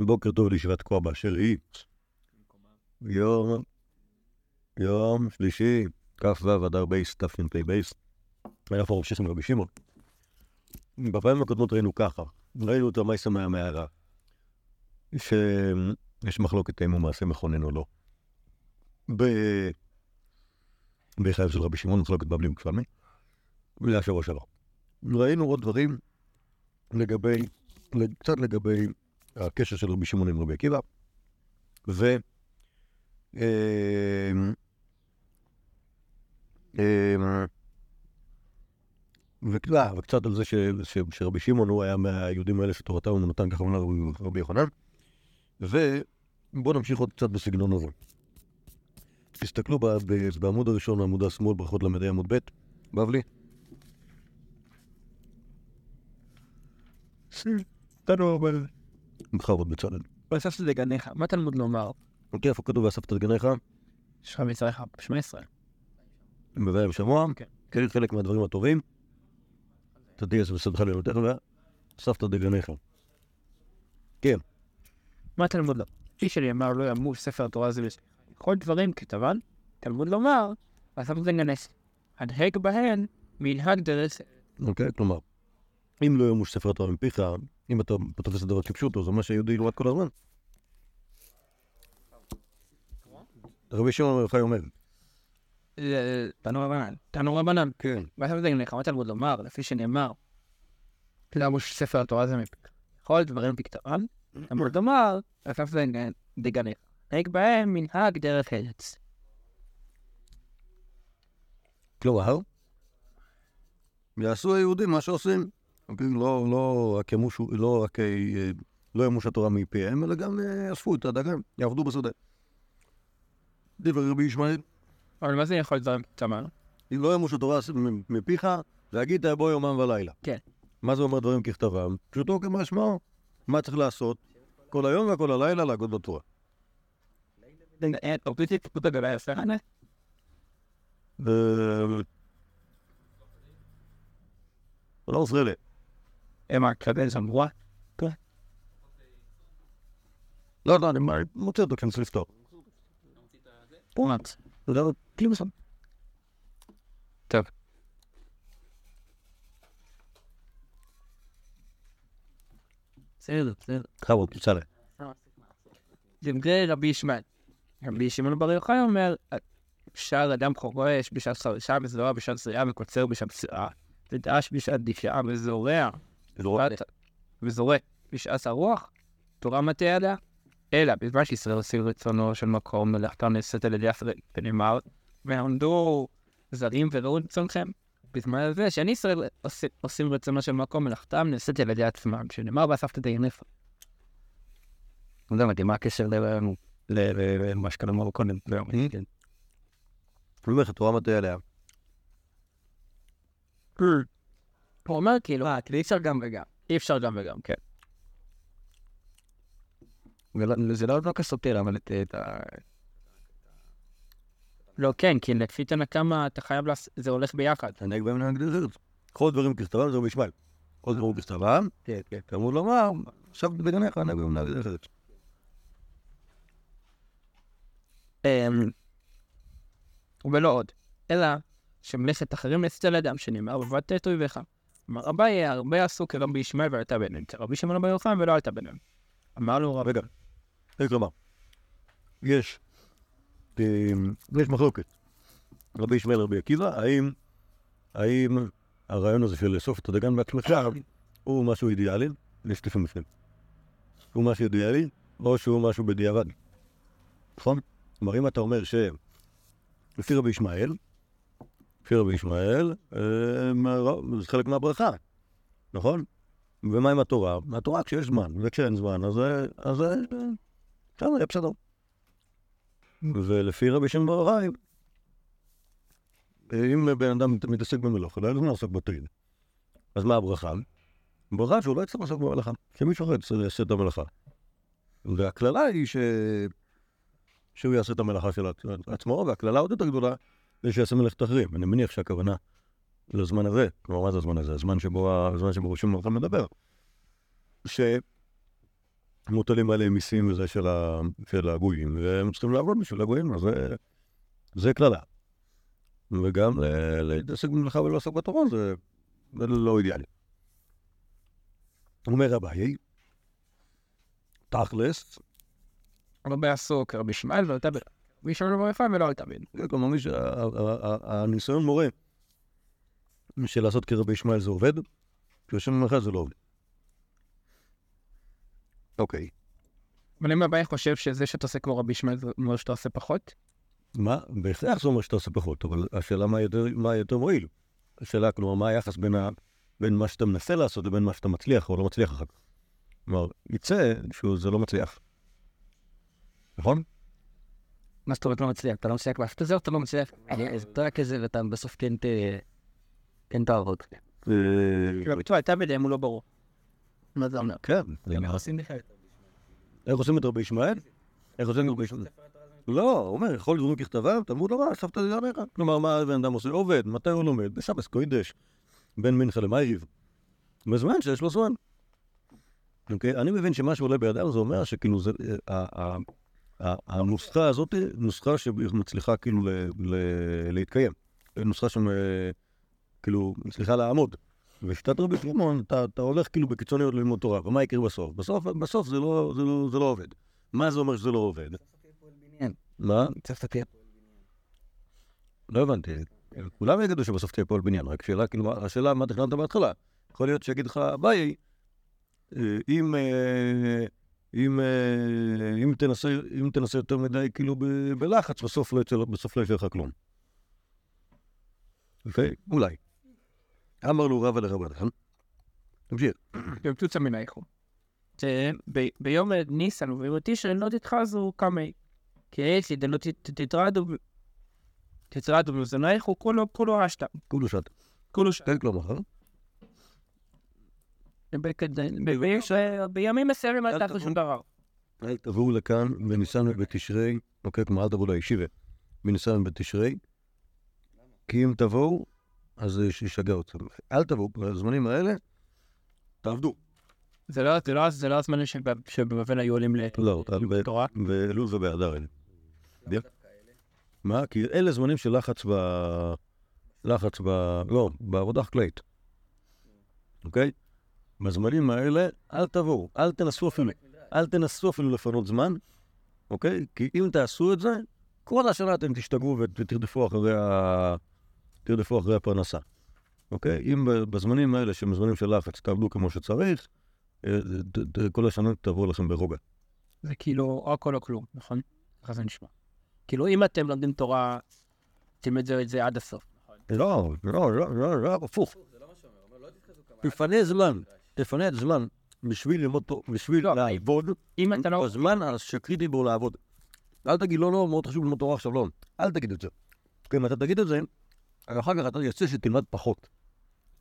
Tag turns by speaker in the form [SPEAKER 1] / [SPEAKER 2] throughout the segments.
[SPEAKER 1] בוקר טוב לישיבת תקוע באשר היא. יום, יום שלישי, כ"ו אדר בייס, תש"פ בייס. פה ממשיך עם רבי שמעון. בפעמים הקודמות ראינו ככה, ראינו את המעשה מהמערה, שיש מחלוקת האם הוא מעשה מכונן או לא. ב- בחייו של רבי שמעון, מחלוקת בבלי וירושלמי, זה השבוע שעבר. ראינו עוד דברים לגבי, קצת לגבי הקשר של רבי שמעון עם רבי עקיבא, ו... אמ, אמ, וקצת, וקצת על זה שרבי שמעון הוא היה מהיהודים האלה שתורתם הוא נתן ככה אמונה רבי יוחנן. ובואו נמשיך עוד קצת בסגנון הזה. תסתכלו בעמוד הראשון, עמוד השמאל, ברכות למדי עמוד ב', בבלי.
[SPEAKER 2] תנו אבל...
[SPEAKER 1] בכבוד בצלאל.
[SPEAKER 2] ואספת דגניך, מה תלמוד לומר?
[SPEAKER 1] אוקיי, איפה כתוב ואספת את גניך?
[SPEAKER 2] יש לך ביצריך בשמע ישראל.
[SPEAKER 1] בוודאי בשמוע.
[SPEAKER 2] כן.
[SPEAKER 1] כן, חלק מהדברים הטובים. תדיע זה בסדך לילותיך ואספת דגניך. כן.
[SPEAKER 2] מה תלמוד לומר? כפי שנאמר לא ימוש ספר התורה זה בשביל כל דברים כתבן, תלמוד לומר, ואספת דגניך. הדהג בהן מנהג דרס.
[SPEAKER 1] אוקיי, כלומר, אם לא ימוש ספר התורה מפיך, אם אתה תופס את הדבר כפשוטו, זה מה שהיהודי ילמד כל הזמן. רבי שמעון בר יוחאי אומר,
[SPEAKER 2] תנו רבנן. תנו רבנן.
[SPEAKER 1] כן,
[SPEAKER 2] ואספת דגניך, מה תלמוד לומר? לפי שנאמר, למוש ספר התורה זה מפיך. כל דברים כתבן, תלמוד לומר, ואספת דגניך. הדהג בהם מנהג דרך ארץ.
[SPEAKER 1] כלומר, יעשו היהודים מה שעושים. אוקיי? לא, לא רק ימוש, לא רק אה, לא ימוש התורה מפיהם, אלא גם אה, אספו את הדגן, יעבדו בשדה. דברי רבי ישמעאל,
[SPEAKER 2] אבל מה זה יכול דברים כתבן?
[SPEAKER 1] אם לא ימוש התורה מפיך, והגית בו יומם ולילה.
[SPEAKER 2] כן.
[SPEAKER 1] מה זה אומר דברים ככתבם? פשוטו כמשמעו. מה צריך לעשות? כל היום וכל הלילה להגות בתורה.
[SPEAKER 2] הסרנה?
[SPEAKER 1] ו- לא עוזר לי.
[SPEAKER 2] אמר קבל זמורה?
[SPEAKER 1] לא, לא, אני מוצא אותו אני צריך לפתור.
[SPEAKER 2] פורנט.
[SPEAKER 1] מסוים.
[SPEAKER 2] טוב. בסדר, בסדר.
[SPEAKER 1] בכבוד, בצלאל.
[SPEAKER 2] דברי רבי ישמעאל. רבי שמעון בר יוחאי אומר, אפשר אדם חורש בשעת חרישה וזורע בשעת זריעה וקוצר בשעת זריעה. ודש בשעת דישאה וזורע וזורק בשעת הרוח, תורה מטה עליה. אלא בזמן שישראל עושים רצונו של מקום מלאכתה נעשית על ידי ישראל, ונאמר, ועמדו זרים ולא רצונכם. בזמן הזה שאין ישראל עושים- רצונו של מקום מלאכתם נעשית על ידי עצמם, שנאמר ואספת דיינך. לא יודע מה הקשר למה שקראנו קודם. זהו, כן.
[SPEAKER 1] אני אומר לך, תורה מטה עליה.
[SPEAKER 2] הוא אומר כאילו, אה, אי אפשר גם וגם. אי אפשר גם וגם, כן. זה לא לא כסותר, אבל את ה... לא, כן, כי לפי תנא קמא אתה חייב, לעש- זה הולך ביחד.
[SPEAKER 1] תנהג בהם ארץ. כל דברים ככתבם זה ישמעאל. כל דברים ככתבם,
[SPEAKER 2] כן, כן.
[SPEAKER 1] תלמוד לומר, עכשיו בגניך, נהג בהם.
[SPEAKER 2] אמ, ולא עוד, אלא שמלאכת אחרים נעשית על אדם שנאמר ובאת את אויביך. אמר אביי, הרבה עשו כרבי ישמעאל ועלתה ביניהם, כרבי שמעון בר יוחנן ולא עלתה ביניהם. אמר לו רבי,
[SPEAKER 1] רגע, אה, כלומר, יש, אה, יש מחלוקת. רבי ישמעאל רבי עקיבא, האם, האם הרעיון הזה של לאסוף את הדגן בעצמך הוא משהו אידיאלי, לשטפים בפנים. הוא משהו אידיאלי, או שהוא משהו בדיעבד. נכון? כלומר, אם אתה אומר ש... לפי רבי ישמעאל, לפי רבי ישמעאל, אה, זה חלק מהברכה, נכון? ומה עם התורה? התורה כשיש זמן, וכשאין זמן, אז זה... אז זה... בסדר, יהיה בסדר. ולפי רבי שמעון בר אם בן אדם מתעסק במלאכה, לא אין זמן לעסוק בטריד. אז מה הברכה? ברכה שהוא לא יצטרך לעסוק במלאכה, שמישהו אחר לעשות את המלאכה. והקללה היא ש... שהוא יעשה את המלאכה של עצ- עצמו, והקללה עוד יותר גדולה זה שיעשה מלאכת אחרים. אני מניח שהכוונה לזמן הזה, כלומר, מה זה הזמן הזה? הזמן שבו, הזמן שבו ראשון מלאכה מדבר. ש... מוטלים עליהם מיסים וזה של, ה, של הגויים, והם צריכים לעבוד בשביל הגויים, אז זה, זה קללה. וגם ל- להתעסק במלאכה ולעסוק בתורה זה, זה לא אידיאלי. אומר אביי, תכלס,
[SPEAKER 2] רבי עסוק, רבי ישמעאל ולא תבל. בר יוחאי ולא תבל.
[SPEAKER 1] זה כלומר, מי שה- ה- ה- ה- הניסיון מורה של לעשות כרבי ישמעאל זה עובד, כשיושב במלאכה זה לא עובד. אוקיי.
[SPEAKER 2] אבל אם אביי חושב שזה שאתה עושה כמו רבי ישמעאל זה אומר שאתה עושה פחות?
[SPEAKER 1] מה? בהכרח זה אומר שאתה עושה פחות, אבל השאלה מה יותר, מה יותר מועיל. השאלה, כלומר, מה היחס בין, ה, בין מה שאתה מנסה לעשות לבין מה שאתה מצליח או לא מצליח אחר כך. כלומר, יצא שזה לא מצליח. נכון?
[SPEAKER 3] מה זאת אומרת לא מצליח? אתה לא מצליח לעשות את זה או אתה לא מצליח? אתה רק כזה ואתה בסוף כן ת... כן תעבוד.
[SPEAKER 2] כאילו הביטוי הייתה בידיהם הוא לא ברור. מה זה אומר?
[SPEAKER 1] כן. זה איך עושים את רבי ישמעאל? איך עושים את רבי ישמעאל? לא, הוא אומר, יכול לדברים ככתבם, תלמוד תורה, סבתא לעניך. כלומר, מה הבן אדם עושה? עובד, מתי הוא לומד? בשבס קוידש, בין מנחה למייריב. בזמן שיש לו זמן. אוקיי? אני מבין שמה שעולה בידיו זה אומר שכאילו זה... ה- ה- ה- הנוסחה הזאת היא נוסחה שמצליחה כאילו להתקיים. נוסחה שכאילו מצליחה לעמוד. בשיטת רבי שמעון, אתה, אתה הולך כאילו בקיצוניות ללמוד תורה, ומה יקרה בסוף? בסוף, בסוף זה, לא, זה, לא, זה לא עובד. מה זה אומר שזה לא עובד? מה?
[SPEAKER 3] צריך להסתכל.
[SPEAKER 1] לא הבנתי. כולם יגידו שבסוף תהיה פועל בניין, רק שאלה, כאילו, השאלה מה תכננת בהתחלה. יכול להיות שיגיד לך, ביי, אה, אם, אה, אם, אה, אם, תנסה, אם תנסה יותר מדי כאילו ב- בלחץ, בסוף לא יצא, בסוף לא יצא לך כלום. אוקיי? אולי. אמר לו רבא לרבנן, תמשיך.
[SPEAKER 2] במצוצה מן האיכו. ביום ניסן וביום תשרי לא תתחזו קמי. כי אצלי דלא ת- תתרדו תתרדו במזונייכו כולו כולו אשתא.
[SPEAKER 1] כולו שת.
[SPEAKER 2] כולו ש...
[SPEAKER 1] כן, כלומר,
[SPEAKER 2] בימים מסוימים אל תעשו שום דבר.
[SPEAKER 1] אל תבואו לכאן בניסן ובתשרי, אוקיי, כלומר אל תבואו לישיבה, בניסן ובתשרי, כי אם תבואו, אז ישגע אתכם. אל תבואו, בזמנים האלה, תעבדו.
[SPEAKER 2] זה לא- זה לא- זה לא הזמנים שב- שבבבל היו עולים
[SPEAKER 1] לא,
[SPEAKER 2] לתורה.
[SPEAKER 1] באלול ובאדר אלה. מה? כי אלה זמנים של לחץ ב... לחץ ב... לא, בעבודה חקלאית. אוקיי? בזמנים האלה, אל תבואו, אל תנסו אפילו, אל תנסו אפילו לפנות זמן, אוקיי? כי אם תעשו את זה, כל השנה אתם תשתגעו ות- ותרדפו אחרי ה... תרדפו אחרי הפרנסה. אוקיי? אם בזמנים האלה, שהם זמנים של לחץ, תעבדו כמו שצריך, אה, כל השנה תבואו לכם ברוגע.
[SPEAKER 2] זה כאילו או הכל או כלום, נכון? ככה זה נשמע. כאילו אם אתם לומדים תורה, תלמדו את זה עד הסוף.
[SPEAKER 1] לא, לא, לא, לא, לא, הפוך. תפנה זמן, תפנה את זמן בשביל ללמוד, תור- בשביל
[SPEAKER 2] לא,
[SPEAKER 1] לעבוד,
[SPEAKER 2] אם אתה לא...
[SPEAKER 1] בזמן שקריטי בו לעבוד. אל תגיד, לא, לא, מאוד חשוב ללמוד תורה עכשיו, לא. אל תגיד את זה. כי אם אתה תגיד את זה, אחר כך אתה יוצא שתלמד פחות.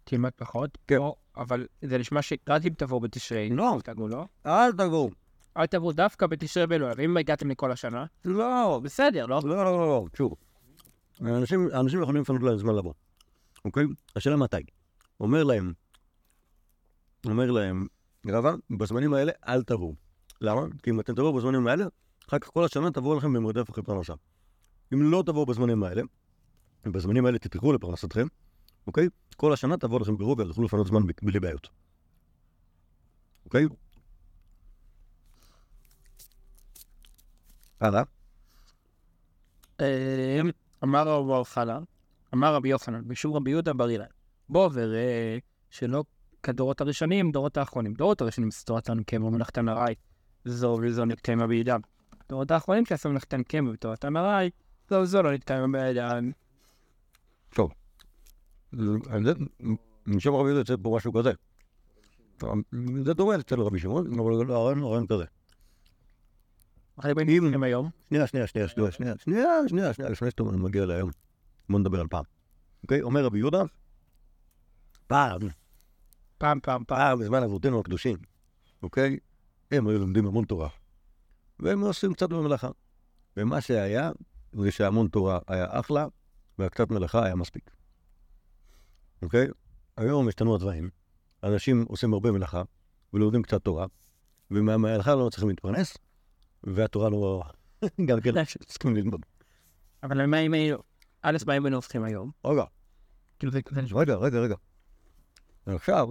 [SPEAKER 2] תלמד פחות.
[SPEAKER 1] כן.
[SPEAKER 2] או, אבל זה נשמע שרק אם תבואו בתשרי,
[SPEAKER 1] לא.
[SPEAKER 2] תגעו, לא?
[SPEAKER 1] אל תבואו.
[SPEAKER 2] אל תבואו דווקא בתשרי באלוהים. אם הגעתם לכל השנה,
[SPEAKER 1] לא,
[SPEAKER 2] בסדר, לא?
[SPEAKER 1] לא, לא, לא, לא, שוב. האנשים יכולים לפנות להם זמן לבוא, אוקיי? השאלה מתי. אומר להם, אומר להם, רבא, בזמנים האלה אל תבואו. למה? כי אם אתם תבואו בזמנים האלה, אחר כך כל השנה תבואו לכם במרדף אחרי פרנסה. אם לא תבואו בזמנים האלה, בזמנים האלה תתקרו לפרנסתכם, אוקיי? כל השנה תבואו לכם ברוגע, תוכלו לפנות זמן בלי בעיות. אוקיי? הלאה.
[SPEAKER 2] אה, אמר רבי יוחנן, בשום רבי יהודה בר אילן. בוא וראה שלא כדורות הראשונים, דורות האחרונים. דורות הראשונים תורת הנקם ומלאכתן ארעי, זו וזו נתקיימה בידם. דורות האחרונים שעשו מלאכתן קם ותורתן ארעי, זו וזו לא נתקיימה בידם.
[SPEAKER 1] טוב. משם רבי יהודה יוצא פה משהו כזה. זה דומה אצל רבי שמעון, אבל הרעיון הוא רעיון כזה.
[SPEAKER 2] אחרי הם היום,
[SPEAKER 1] שנייה, שנייה, שנייה, שנייה, שנייה, שנייה, שנייה, שנייה, לפני שאתה מגיע להיום. בוא נדבר על פעם. אוקיי? אומר רבי יהודה, פעם,
[SPEAKER 2] פעם, פעם, פעם.
[SPEAKER 1] פעם בזמן אבותינו הקדושים, אוקיי? הם היו לומדים המון תורה. והם עושים קצת במלאכה. ומה שהיה, זה שהמון תורה היה אחלה, והקצת מלאכה היה מספיק. אוקיי? היום השתנו הדברים. אנשים עושים הרבה מלאכה, ולומדים קצת תורה, ומההלכה לא מצליחים להתפרנס, והתורה לא... גם כן, צריכים ללמוד.
[SPEAKER 2] אבל מה אם היינו... א', מה אם היינו הופכים היום?
[SPEAKER 1] רגע,
[SPEAKER 2] כאילו.
[SPEAKER 1] רגע, רגע, רגע. עכשיו,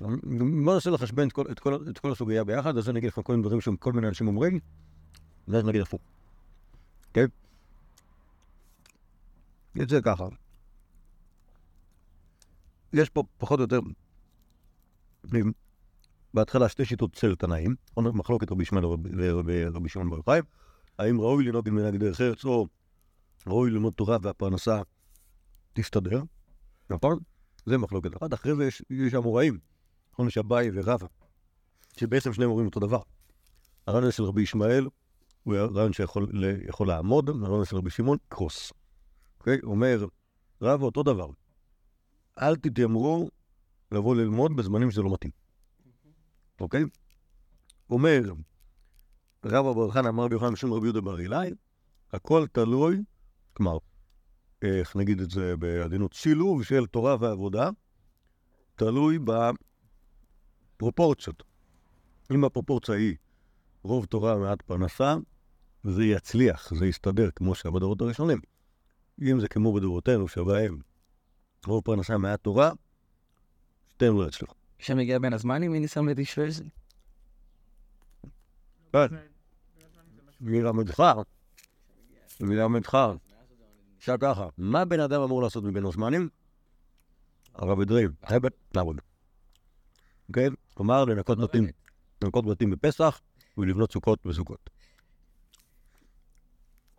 [SPEAKER 1] בוא ננסה לחשבן את כל, את, כל, את כל הסוגיה ביחד, אז אני אגיד לך כל מיני דברים שכל מיני אנשים אומרים, ואז נגיד הפוך. כן? יוצא ככה. יש פה פחות או יותר, בהתחלה שתי שיטות של תנאים? מחלוקת רבי ישמעאל ורבי שמעון בר יוחאי, האם ראוי לנהוג מנהג דרך ארץ או ראוי ללמוד תורה והפרנסה תסתדר, נכון? זה מחלוקת אחת. אחרי זה יש, יש אמוראים, נכון? יש אביי ורבא, שבעצם שניהם אומרים אותו דבר. הרעיון של רבי ישמעאל הוא רעיון שיכול לעמוד, הרעיון של רבי שמעון, קרוס. אוקיי? אומר, רבא אותו דבר. אל תתיימרו לבוא ללמוד בזמנים שזה לא מתאים. אוקיי? אומר, רבא בר חנא אמר רבי יוחנן בשם רבי יהודה בר אילאי, הכל תלוי, כלומר, איך נגיד את זה בעדינות, שילוב של תורה ועבודה, תלוי בפרופורציות. אם הפרופורציה היא רוב תורה מעט פרנסה, זה יצליח, זה יסתדר כמו שהיה בדורות הראשונים. אם זה כמו בדורותינו, שבהם רוב פרנסה מעט תורה, שתיהם לא יצליחו.
[SPEAKER 3] כשמגיע בין הזמנים, מי ניסה בתשרי זה?
[SPEAKER 1] מלמדך, מלמדך, עכשיו ככה, מה בן אדם אמור לעשות מבין הזמנים? הרב חייבת לעבוד. כן? כלומר, לנקות בתים, לנקות בתים בפסח ולבנות סוכות בסוכות.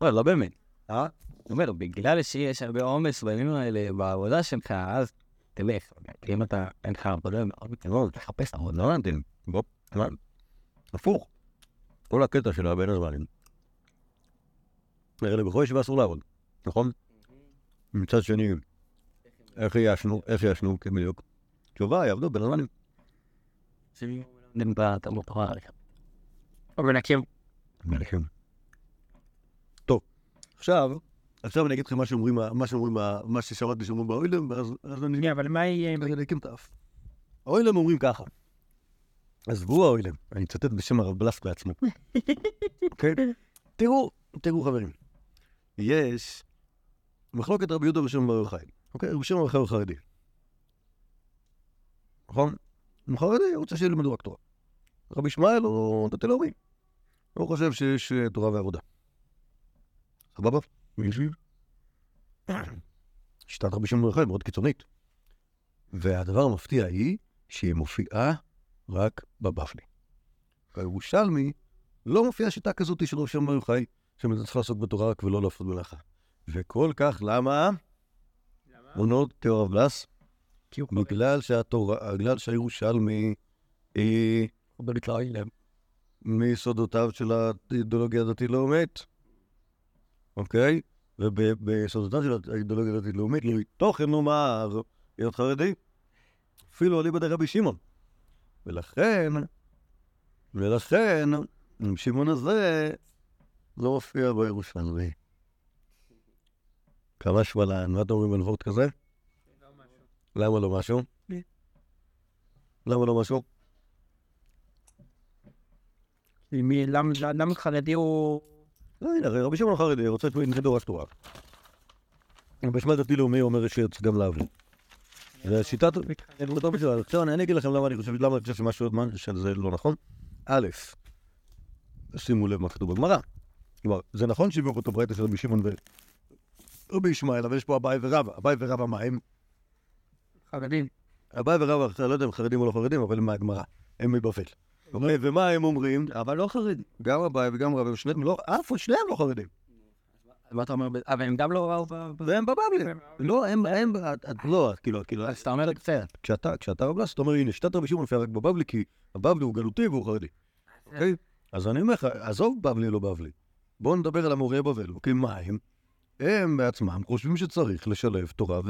[SPEAKER 3] לא, לא באמת.
[SPEAKER 1] אה?
[SPEAKER 3] אומר, בגלל שיש הרבה עומס בימים האלה בעבודה שלך, אז תלך. כי אם אתה, אין לך עבודה מאוד
[SPEAKER 1] לא,
[SPEAKER 3] תחפש עבודה.
[SPEAKER 1] לא הבנתי. בוא? הפוך. כל הקטע של הבין הזמנים. הרי לבחור ישיבה אסור לעבוד, נכון? מצד שני, איך ישנו, איך ישנו, כן בדיוק. תשובה, יעבדו בין הזמנים.
[SPEAKER 3] בתלמוד תורה.
[SPEAKER 2] או בנקים.
[SPEAKER 1] מלכים. טוב, עכשיו, עכשיו אני אגיד לכם מה שאומרים, מה שאומרים, מה ששמעתי שאומרים באוילם, ואז אז אני...
[SPEAKER 2] שנייה, אבל מה יהיה
[SPEAKER 1] אני אקים את האף. האוילם אומרים ככה, עזבו האוילם, אני אצטט בשם הרב בלסק בעצמו. כן? תראו, תראו חברים, יש מחלוקת רבי יהודה בשם בר יוחאי, אוקיי? רבי שמעון בר יוחאי הוא חרדי. נכון? הוא חרדי, רוצה שילמדו רק תורה. רבי ישמעאל הוא דתי לאומי. הוא חושב שיש אה, תורה ועבודה. סבבה? מישהו? שיטת רבי שמעון יוחאי מאוד קיצונית. והדבר המפתיע היא שהיא מופיעה רק בבבלי. בירושלמי לא מופיעה שיטה כזאת של רבי שמעון יוחאי, שמדינת צריך לעסוק בתורה רק ולא לעשות מלאכה. וכל כך למה? עונות תיאור הרב בלס? בגלל שהתורה, בגלל שהירושלמי היא מיסודותיו של האידיאולוגיה הדתית-לאומית, אוקיי? וביסודותיו של האידיאולוגיה הדתית-לאומית, לא תוכן לומר להיות חרדי, אפילו אליבא דרבי שמעון. ולכן, ולכן, עם שמעון הזה לא מופיע בירושלמי. כמה שמלן, מה אתם אומרים בנבואות כזה? למה לא משהו? למה לא משהו?
[SPEAKER 2] למה חרדי הוא...
[SPEAKER 1] לא, הנה, רבי שמעון החרדי רוצה שילמדו רק תורה. בשמע דתי לאומי אומר שיוצא גם להבין. זה שיטת... עכשיו אני אגיד לכם למה אני חושב, למה אני חושב שמשהו, שזה לא נכון. א', שימו לב מה כתוב בגמרא. כלומר, זה נכון שהביאו פה את הברייתא של רבי שמעון ורבי ישמעאל, אבל יש פה אביי ורבא. אביי ורבא מה הם?
[SPEAKER 2] חרדים.
[SPEAKER 1] אביי ורבא, אני לא יודע אם חרדים או לא חרדים, אבל הם מהגמרא. הם מבבל. אוקיי, ומה הם אומרים? אבל לא חרדים. גם אביי וגם רבא, שניהם לא, אף שניהם לא חרדים.
[SPEAKER 3] מה אתה אומר? אבל הם גם לא ראו
[SPEAKER 1] והם בבבלי. לא, הם, הם, לא, כאילו, כאילו,
[SPEAKER 3] אז אתה אומר זה.
[SPEAKER 1] כשאתה, כשאתה רב לס, אתה אומר, הנה, שיטת רבי שמעון מופיעה רק בבבלי, כי הבבלי הוא גלותי והוא חרדי. אוקיי? אז אני אומר לך, עזוב בבלי לא בבלי. בואו נדבר על המורי בבל, אוקיי? מה הם? הם בעצמם חושבים שצריך לשלב תורה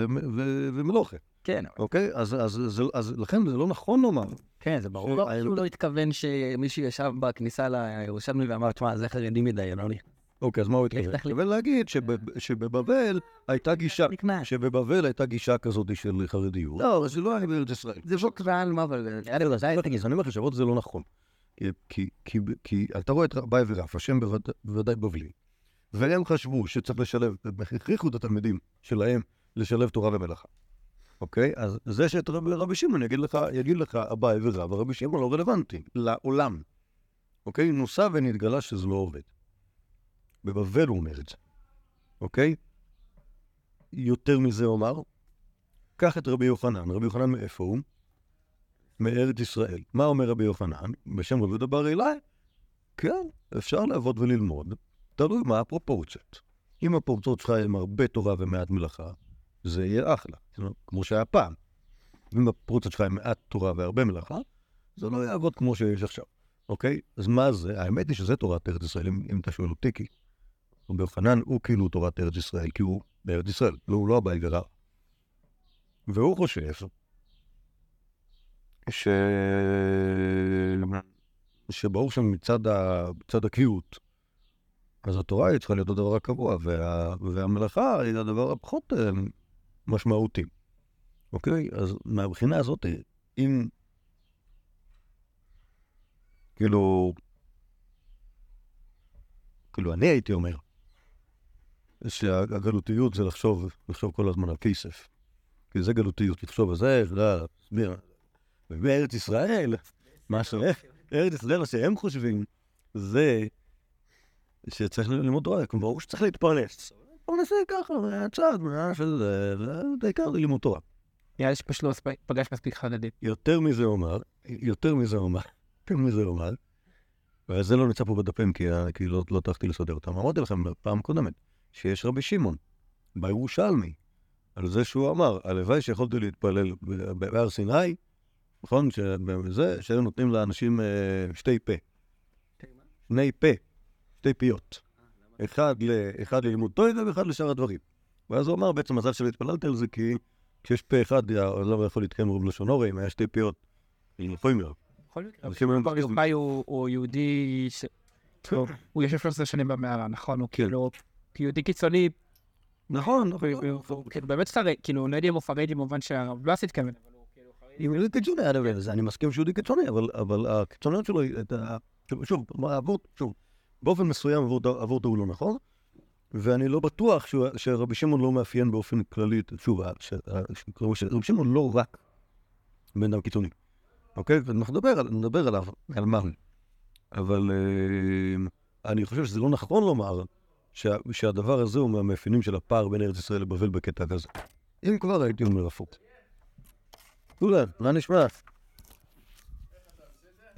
[SPEAKER 1] ומלוכה,
[SPEAKER 3] כן,
[SPEAKER 1] אוקיי? אז, אז, אז, אז לכן זה לא נכון לומר.
[SPEAKER 3] כן, זה ברור.
[SPEAKER 1] ש-
[SPEAKER 3] הוא לא התכוון שמישהו ישב בכניסה לירושלמי ואמר, תשמע, זה חרדי מדי, לא נכנס.
[SPEAKER 1] אוקיי, אז מה הוא התכוון?
[SPEAKER 3] תחליט.
[SPEAKER 1] התכוון להגיד שב- שבבבל הייתה גישה,
[SPEAKER 3] נכנס.
[SPEAKER 1] שבבבל הייתה גישה כזאת של חרדיות. לא, זה לא היה בארץ ישראל.
[SPEAKER 3] זה לא לא, היה תגיד.
[SPEAKER 1] אז אני אומר לך, שבועות זה לא נכון. כי, אתה רואה את רבי ורף, השם בוודאי בבלי, והם חשבו שצריך לשלב, הם הכריחו את התלמידים שלהם לשלב תורה ומלאכה. אוקיי? אז זה שאת רבי, רבי שמעון יגיד לך, יגיד לך אביי ורב, ורבי שמעון לא רלוונטי לעולם. אוקיי? נוסע ונתגלה שזה לא עובד. בבבל הוא אומר את זה. אוקיי? יותר מזה אומר, קח את רבי יוחנן. רבי יוחנן מאיפה הוא? מארץ ישראל. מה אומר רבי יוחנן? בשם רבי יהודה בר אלי? כן, אפשר לעבוד וללמוד, תלוי מה הפרופורציות. אם הפרופורציות שלך הן הרבה תורה ומעט מלאכה, זה יהיה אחלה, כמו שהיה פעם. אם הפרופורציות שלך הן מעט תורה והרבה מלאכה, זה לא יעבוד כמו שיש עכשיו, אוקיי? אז מה זה? האמת היא שזה תורת ארץ ישראל, אם, אם אתה שואל אותי, כי רבי יוחנן הוא כאילו תורת ארץ ישראל, כי הוא בארץ ישראל, לא, הוא לא הבעל גרר. והוא חושב ש... שברור שם מצד, ה... הקביעות, אז התורה היא צריכה להיות הדבר הקבוע, וה... והמלאכה היא הדבר הפחות אה, משמעותי. אוקיי? אז מהבחינה הזאת, אם... כאילו... כאילו, אני הייתי אומר שהגלותיות זה לחשוב, לחשוב כל הזמן על כסף. כי זה גלותיות, לחשוב על זה, יודע, להסביר. ובארץ ישראל, מה ש... ארץ ישראל, מה שהם חושבים, זה שצריך ללמוד תורה, ברור שצריך להתפרנס. להתפרנס ככה, מהצד, מהשל זה, ובעיקר ללימוד תורה.
[SPEAKER 2] נראה לי שפשוט לא פגש מספיק חרדים.
[SPEAKER 1] יותר מזה אומר, יותר מזה אומר, יותר מזה אומר, וזה לא נמצא פה בדפים, כי, כי לא, לא טרחתי לסדר אותם. אמרתי לכם בפעם קודמת, שיש רבי שמעון, בירושלמי, על זה שהוא אמר, הלוואי שיכולתי להתפלל בהר סיני, נכון? שזה, שהיו נותנים לאנשים אה, שתי פה. שני פה, שתי פיות. אחד, ל, אחד ללימוד טוידה ואחד לשאר הדברים. ואז הוא אמר, בעצם מזל שלא התפללתי על זה, כי כשיש פה אחד, לא יכול להתקיים רוב לשון הורי, אם היה שתי פיות, יכולים להיות.
[SPEAKER 2] יכול להיות. בר יוחאי הוא יהודי, הוא יושב 13 שנים במערה, נכון? הוא כאילו יהודי קיצוני.
[SPEAKER 1] נכון,
[SPEAKER 2] באמת שרי, כאילו, לא יודע אם הוא פריג'י במובן שהרב לא עשית כמובן, אבל הוא כאילו.
[SPEAKER 1] הוא קיצוני, אני מסכים שהוא יהודי קיצוני, אבל הקיצוניות שלו, שוב, שוב, באופן מסוים עבורת הוא לא נכון, ואני לא בטוח שרבי שמעון לא מאפיין באופן כללי, שוב, שרבי שמעון לא רק בן אדם קיצוני, אוקיי? ונדבר עליו, על מה. אבל אני חושב שזה לא נכון לומר שהדבר הזה הוא מהמאפיינים של הפער בין ארץ ישראל לבבל בקטע כזה. אם כבר הייתי אומר הפוך. כולם, מה נשמע?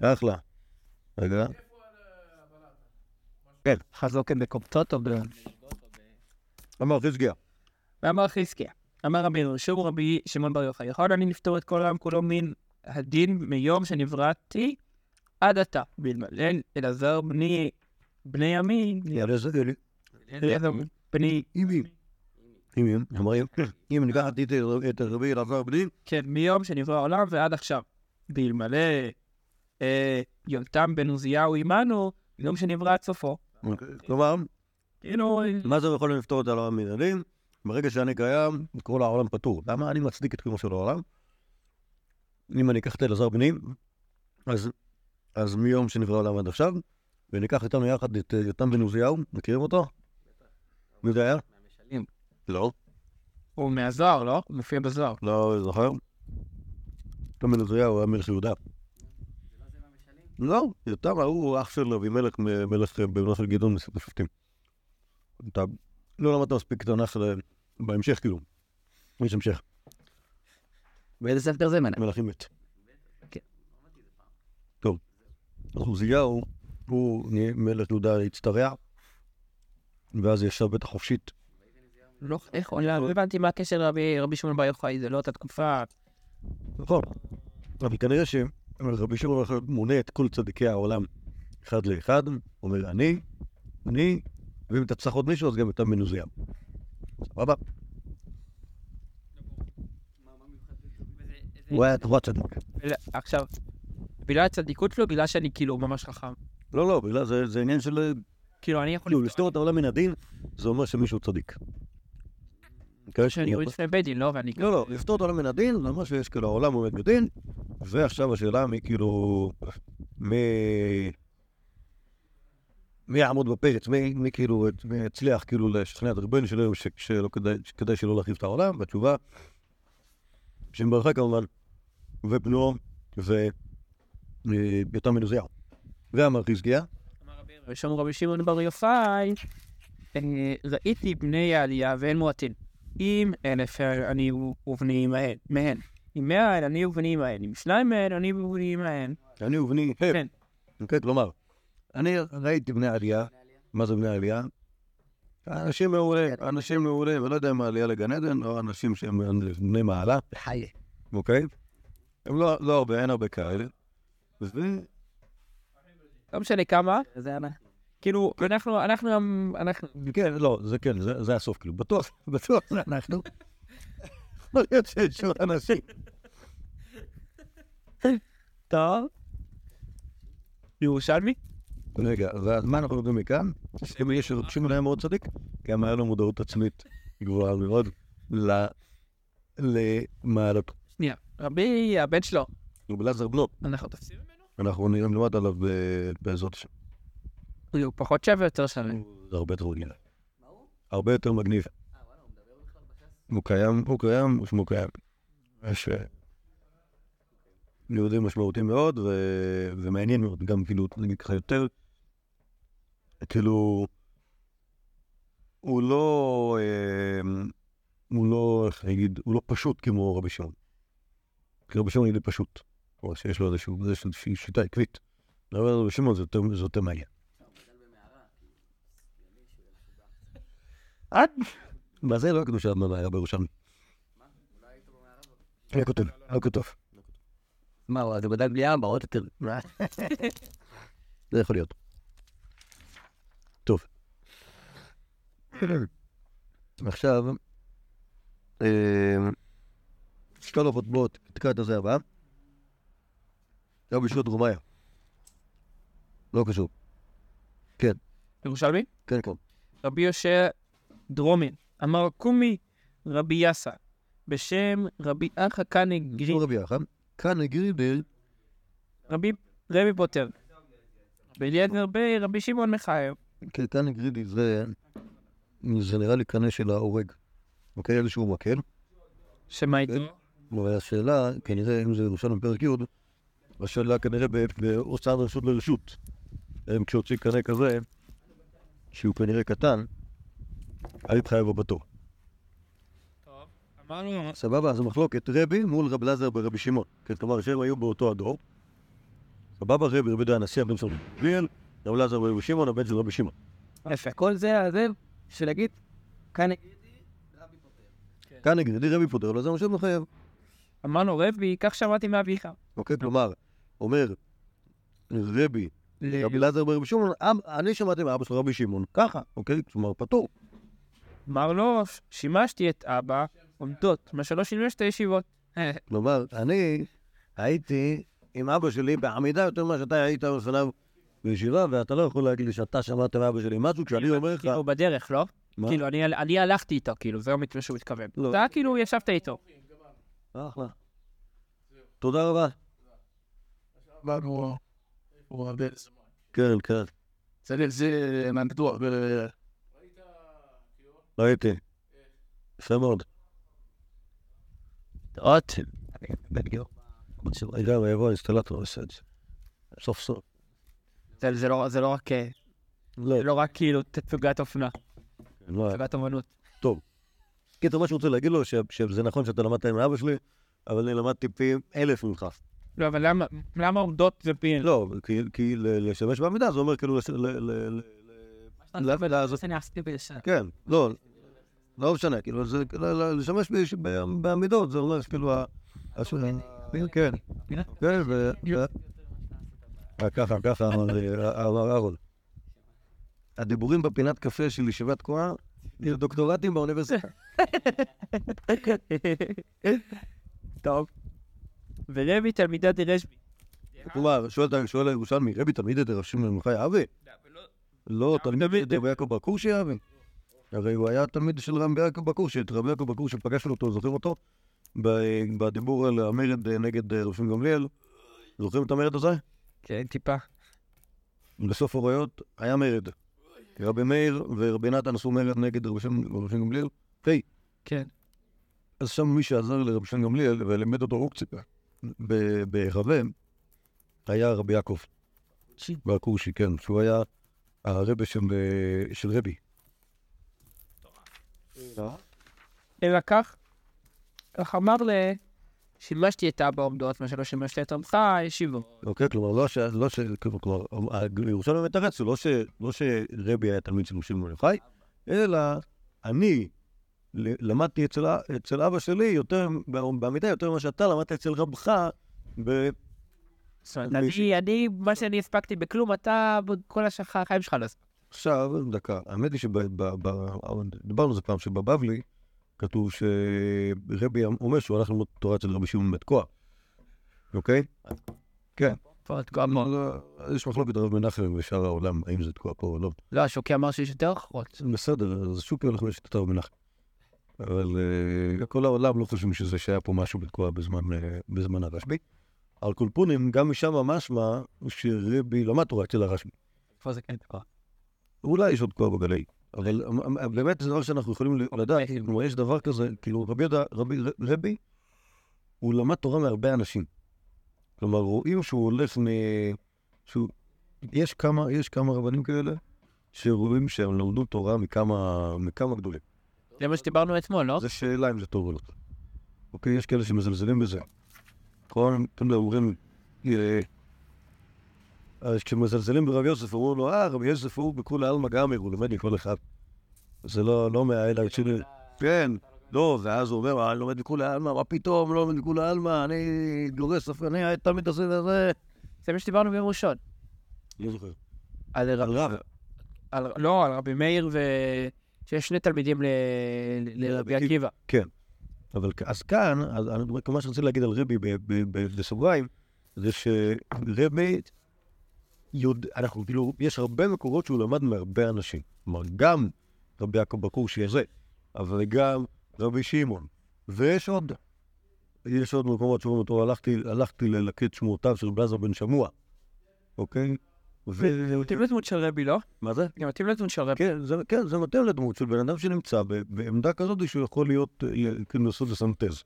[SPEAKER 1] אחלה. רגע.
[SPEAKER 2] כן. חזוקן בקופצות או ב...
[SPEAKER 1] אמר חזקיה.
[SPEAKER 2] ואמר חזקיה. אמר רבי ירשום רבי שמעון בר יוחאי, יכול אני לפתור את כל העם כולו מן הדין מיום שנבראתי עד עתה. באלמלא אלעזר בני בני עמי. אלעזר בני...
[SPEAKER 1] אימי. אימי, אם ניקח את רבי אלעזר בני...
[SPEAKER 2] כן, מיום שנברא העולם ועד עכשיו. באלמלא יותם בן עוזיהו עמנו, יום שנברא עד סופו.
[SPEAKER 1] כלומר,
[SPEAKER 2] כאילו...
[SPEAKER 1] מה זה יכול לפתור את העולם המנהלים? ברגע שאני קיים, כל העולם פתור. למה אני מצדיק את קיומו של העולם? אם אני אקח את אלעזר בני, אז, אז מיום שנברא העולם עד עכשיו, וניקח איתנו יחד את יותם בן עוזיהו, מכירים אותו? מי זה היה?
[SPEAKER 3] מהמשלים.
[SPEAKER 1] לא.
[SPEAKER 2] הוא מהזוהר, לא? הוא מופיע בזוהר.
[SPEAKER 1] לא זוכר. יותם בן עוזיהו היה מלך יהודה. לא, יותם ההוא אח של אבימלך, מלך בבנו של גדעון מספר שופטים. אתה לא למדת מספיק את התנ"ך בהמשך, כאילו. יש המשך.
[SPEAKER 3] באיזה ספר זה מנה?
[SPEAKER 1] מלכים ב'.
[SPEAKER 3] כן.
[SPEAKER 1] טוב. אז עוזיהו, הוא נהיה מלך יהודה הצטרע, ואז ישב בית החופשית.
[SPEAKER 2] לא, איך, לא הבנתי מה הקשר לרבי שמעון בר יוחאי, זה לא אותה תקופה.
[SPEAKER 1] נכון. אבל כנראה ש... רבי שמעון בר יוחאי מונה את כל צדיקי העולם אחד לאחד, אומר אני, אני, ואם אתה צריך עוד מישהו אז גם אתה מנוזיהו. סבבה? הוא היה תורה צדיק.
[SPEAKER 2] עכשיו, בגלל הצדיקות שלו, בגלל שאני כאילו ממש חכם.
[SPEAKER 1] לא, לא, בגלל זה זה עניין של...
[SPEAKER 2] כאילו, אני יכול...
[SPEAKER 1] כאילו, לסתור את העולם מן הדין, זה אומר שמישהו צדיק.
[SPEAKER 2] שאני יוריד לפני בית דין, לא? ואני...
[SPEAKER 1] לא, לא, לפתור את העולם מן הדין, זה אומר שיש כאילו העולם עומד בדין, ועכשיו השאלה מי כאילו... מי... מי יעמוד בפרץ, מי, מי כאילו, מי יצליח כאילו לשכנע את רבנו שלו ש- שלא כדאי, שכדאי שלא להחריב את העולם, והתשובה, שם ברכה כמובן, ובנו, ויותם בן עוזיהו. ואמר חזקיה,
[SPEAKER 2] ושם רבי שמעון בר יוחאי, אה, ראיתי בני העלייה ואין מועטין. אם אלף אני ובני מהן, מהן. אם מאה אין אני ובני מהן. אם שניים מהן אני ובני מהן.
[SPEAKER 1] אני ובני,
[SPEAKER 2] כן.
[SPEAKER 1] כן, כלומר, אני ראיתי בני עלייה, מה זה בני עלייה? אנשים מעולה, אנשים מעולה, ולא יודע אם העלייה לגן עדן, או אנשים שהם בני מעלה,
[SPEAKER 3] חיי.
[SPEAKER 1] אוקיי? הם לא, לא הרבה, אין הרבה כאלה. ו...
[SPEAKER 2] לא משנה כמה,
[SPEAKER 3] זה אני.
[SPEAKER 2] כאילו, אנחנו, אנחנו, אנחנו,
[SPEAKER 1] כן, לא, זה כן, זה, זה הסוף, כאילו, בטוח, בטוח זה אנחנו. יכול להיות שיש עוד אנשים.
[SPEAKER 2] טוב. ירושלמי?
[SPEAKER 1] רגע, ואז מה אנחנו יודעים מכאן? אם יש שמעון היה מאוד צדיק, גם היה לו מודעות עצמית גבוהה מאוד ל- למעלתו.
[SPEAKER 2] שנייה. רבי, הבן שלו.
[SPEAKER 1] הוא בלעזר בנו,
[SPEAKER 2] אנחנו תופסים ממנו?
[SPEAKER 1] אנחנו נראה נלמד עליו בעזרת השם.
[SPEAKER 2] הוא פחות שווה יותר שווה.
[SPEAKER 1] זה הרבה יותר מגניב. הרבה יותר מגניב. הוא קיים, הוא קיים, הוא שמו קיים. יש אה, יהודי משמעותי מאוד ו- ומעניין מאוד, גם כאילו, נגיד ככה יותר, כאילו, הוא לא, אה, הוא לא, איך נגיד, הוא לא פשוט כמו רבי שמעון. כי רבי שמעון די פשוט, או שיש לו איזשהו, איזושהי שיטה עקבית. אבל רבי שמעון זה יותר- זה יותר מעניין. עד? מה זה לא היה כתוב שהאדמה היה בירושלמי? היה כותב, היה כותב.
[SPEAKER 3] מה, הוא אז הוא בדק בלי אבא, עוד יותר.
[SPEAKER 1] זה יכול להיות. טוב. עכשיו, אה, שכל אופות בוא תקרא את הזה הבא. זה בשעות רומיה. לא קשור.
[SPEAKER 2] ירושלמי?
[SPEAKER 1] כן, כן.
[SPEAKER 2] רבי יושב דרומין. אמר קומי רבי יאסה. בשם רבי אחא גרי.
[SPEAKER 1] לא רבי יחם. כאן הגריבל,
[SPEAKER 2] רבי רבי פוטר. ואליעזר בי רבי שמעון מחייב.
[SPEAKER 1] כן, כאן הגרידי זה, זה נראה לי קנה של ההורג. אוקיי, איזשהו מקל.
[SPEAKER 2] שמה איתו?
[SPEAKER 1] אבל השאלה, כנראה, אם זה ירושלים פרק י', השאלה כנראה ב- בהוצאת רשות לרשות. כשהוציא קנה כזה, שהוא כנראה קטן, היית חייב בתור.
[SPEAKER 2] אמרנו,
[SPEAKER 1] סבבה, אז המחלוקת רבי מול רב לזר ברבי שמעון. כן, כלומר, שהם היו באותו הדור. סבבה, רבי, רבי דה הנשיא, הבן של רבי גביאל, רב לזר ברבי שמעון, הבן של רבי שמעון.
[SPEAKER 2] יפה.
[SPEAKER 3] כל זה, זה, שלהגיד, כאן
[SPEAKER 1] כאן הגרידי רבי פוטר, לא זה מה שמחייב.
[SPEAKER 2] אמרנו רבי, כך שמעתי מאביך.
[SPEAKER 1] אוקיי, כלומר, אומר רבי, רבי לזר ברבי שמעון, אב- אני שמעתי מאבא של רבי שמעון, ככה, אוקיי? כלומר, פטור.
[SPEAKER 2] אמר לו, שימשתי את אבא עומדות, מה שלא שימש את הישיבות.
[SPEAKER 1] כלומר, אני הייתי עם אבא שלי בעמידה יותר ממה שאתה היית לפניו בישיבה, ואתה לא יכול להגיד לי שאתה שמעת מאבא שלי משהו, כשאני אומר לך...
[SPEAKER 2] כאילו בדרך, לא?
[SPEAKER 1] מה?
[SPEAKER 2] כאילו, אני, אני הלכתי איתו, כאילו, זה המתווה שהוא מתכוון.
[SPEAKER 1] לא.
[SPEAKER 2] אתה כאילו ישבת איתו.
[SPEAKER 1] אחלה. תודה רבה. כן, כן,
[SPEAKER 4] צלאל זה מהנדוח,
[SPEAKER 1] ראיתי. יפה מאוד.
[SPEAKER 3] עוד.
[SPEAKER 1] רגע, ויבוא האינסטלטור, עושה את זה. סוף סוף.
[SPEAKER 2] זה, לא, לא רק, אה,
[SPEAKER 1] לא,
[SPEAKER 2] זה לא רק כאילו תצוגת אופנה,
[SPEAKER 1] לא.
[SPEAKER 2] תצוגת אומנות.
[SPEAKER 1] קיצור, מה שהוא רוצה להגיד לו, שזה נכון שאתה למדת עם אבא שלי, אבל אני למדתי פי אלף ממך.
[SPEAKER 2] לא, אבל למה, עומדות זה פי...
[SPEAKER 1] לא, כי- לשמש בעמידה זה אומר כאילו... לש- ל- ל- ל- ל- לעשות-
[SPEAKER 3] אני עשיתי בישר.
[SPEAKER 1] כן, לא, לא משנה, כאילו, זה, ל- ל- לשמש בעמידות, זה אומר כאילו, ה- הש- כן, כן, ו... ו- אה, ככה, ככה אמר אה, אמר אהרון. הדיבורים בפינת קפה של ישיבת תקועה, דוקטורטים באוניברסיטה.
[SPEAKER 2] טוב. ורבי תלמידה דרשבי.
[SPEAKER 1] כלומר, שואל הירושלמי, רבי תלמיד את רב שמעון מלכי אבי? לא, תלמיד את רבי יעקב בקורשי אבי? הרי הוא היה תלמיד של רבי יעקב בקורשי, את רבי יעקב בקורשי פגשנו אותו, זוכרים אותו? בדיבור על המרד נגד רב שמעון גמליאל. זוכרים את המרד הזה?
[SPEAKER 2] כן, טיפה.
[SPEAKER 1] בסוף הרויות היה מרד. רבי מאיר ורבי נתן עשו מרד נגד רבי שם רבי שם גמליאל. היי,
[SPEAKER 2] כן.
[SPEAKER 1] אז שם מי שעזר לרבי שם גמליאל ולימד אותו רוקציפה ב- ברבה, היה רבי יעקב. והכושי, כן, שהוא היה הרבה של, אה, של רבי.
[SPEAKER 2] אלא כך, כך אמר ל... שימשתי את אבא עומדות, מה שלא שימשתי את עמך, ישיבות.
[SPEAKER 1] אוקיי, כלומר, לא ש... לא ש... כלומר, ירושלים מתרץ, לא, ש... לא שרבי היה תלמיד של משה בן יוחאי, אלא אני ל- למדתי אצל, אבא שלי יותר, בעמידה יותר ממה שאתה למדת אצל רבך, ב...
[SPEAKER 2] זאת אומרת, אני, אני, מה שאני הספקתי בכלום, אתה, כל השח- החיים שלך לא הספקת.
[SPEAKER 1] עכשיו, דקה, האמת היא שדיברנו על זה פעם, שבבבלי כתוב שרבי אומר שהוא הלך ללמוד תורה אצל רבי שמעון בית כוח, אוקיי? כן.
[SPEAKER 2] פה תקוע מאוד.
[SPEAKER 1] אז יש מחלוקת רב מנחם ושאר העולם, האם זה תקוע פה או לא.
[SPEAKER 2] לא, השוקי אמר שיש יותר אחרות.
[SPEAKER 1] בסדר, אז שוקי הולך לשיטת רב מנחם. אבל אה, כל העולם לא חושבים שזה שהיה פה משהו בתקוע בזמן, אה, בזמן הרשב"י. על קולפונים, גם משם משמע שרבי למד תורה אצל הרשב"י.
[SPEAKER 2] איפה זה כן תקוע?
[SPEAKER 1] אולי יש עוד תקוע בגלי. אבל אה, באמת זה דבר שאנחנו יכולים לדעת, כלומר יש דבר כזה, כאילו רבי יהודה, רבי, רבי, הוא למד תורה מהרבה אנשים. כלומר, רואים שהוא הולך מ... שהוא... יש כמה, יש כמה רבנים כאלה שרואים שהם למדו תורה מכמה, מכמה גדולים.
[SPEAKER 2] זה מה שדיברנו אתמול, לא?
[SPEAKER 1] זו שאלה אם זה טוב או לא. אוקיי, יש כאלה שמזלזלים בזה. נכון? אתם יודעים, אומרים, אה, אז כשמזלזלים ברב יוסף, אומרים לו, אה, רבי יוסף הוא בכולי עלמא גמר, הוא לומד מכל אחד. זה לא, לא מהאלה שלי. כן, לא, ואז הוא אומר, אני לומד מכולי עלמא, מה פתאום, לא לומד מכולי עלמא, אני גורס ספר, אני תמיד עושה את זה.
[SPEAKER 2] זה מה שדיברנו ביום ראשון.
[SPEAKER 1] לא זוכר.
[SPEAKER 2] על רב... לא, על רבי מאיר ו... שיש שני תלמידים לרבי עקיבא.
[SPEAKER 1] אבל אז כאן, אז מה רוצה להגיד על רבי בסוגריים, זה שרבי, יודע, אנחנו כאילו, יש הרבה מקורות שהוא למד מהרבה אנשים. כלומר, גם רבי יעקב בכושי הזה, אבל גם רבי שמעון. ויש עוד, יש עוד מקומות שאומרים אותו, הלכתי, הלכתי ללקט שמועותיו של בלעזר בן שמוע, אוקיי? ו...
[SPEAKER 2] זה מתאים לדמות של רבי, לא?
[SPEAKER 1] מה זה?
[SPEAKER 2] זה מתאים לדמות של רבי.
[SPEAKER 1] כן, זה, כן, זה מתאים לדמות של בן אדם שנמצא ב- בעמדה כזאת שהוא יכול להיות, אה, כאילו לעשות לסנטז.